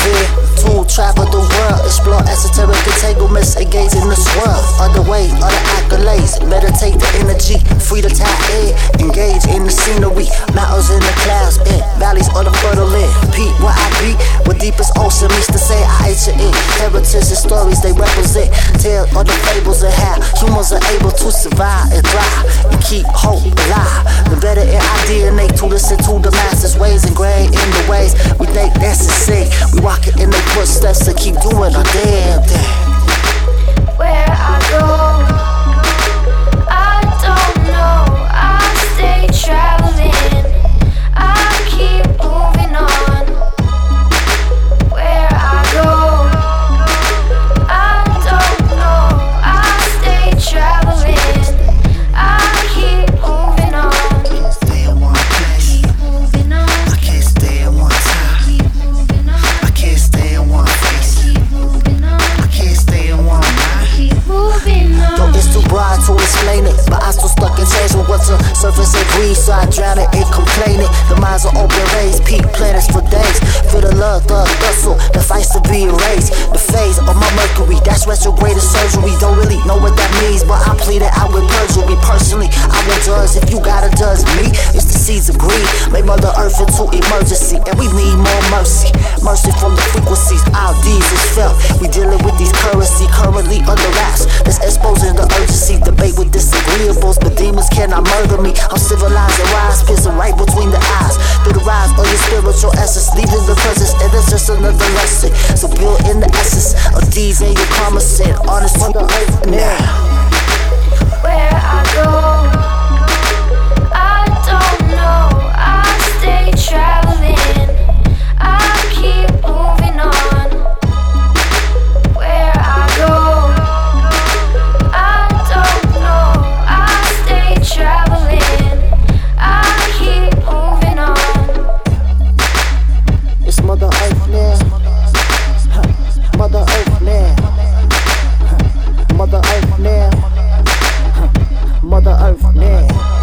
severe. To travel the world, explore esoteric entanglements, engage in the swirl. Other way, other accolades, meditate the energy, free the tap in, engage in the scenery. Mountains in the clouds, and valleys on the fertile land. Peep where I be, where deepest ocean meets the say. I enter in heritage and stories they represent. Tell all the fables of how humans are able to survive and thrive and keep hope alive. The better in our DNA to listen to the masters' ways and footsteps to surface and breathe, so I drown it and complain it. The minds are open rays, peak planets for days. Feel the love, the hustle, the fights to be erased. The phase of my mercury, that's retrograde surgery. Don't really know what that means, but I plead it out with perjury. Personally, I will judge if you gotta judge me. It's the seeds of greed, make Mother Earth into emergency, and we need more mercy. Mercy from the frequencies, our deeds is felt. We dealing with these currency currently under wraps. me. I'm civilized and wise, piercing right between the eyes. Through the rise of your spiritual essence, leaving the presence, and it's just another lesson. So build in the essence of these and your common sense. Honest the earth now. man.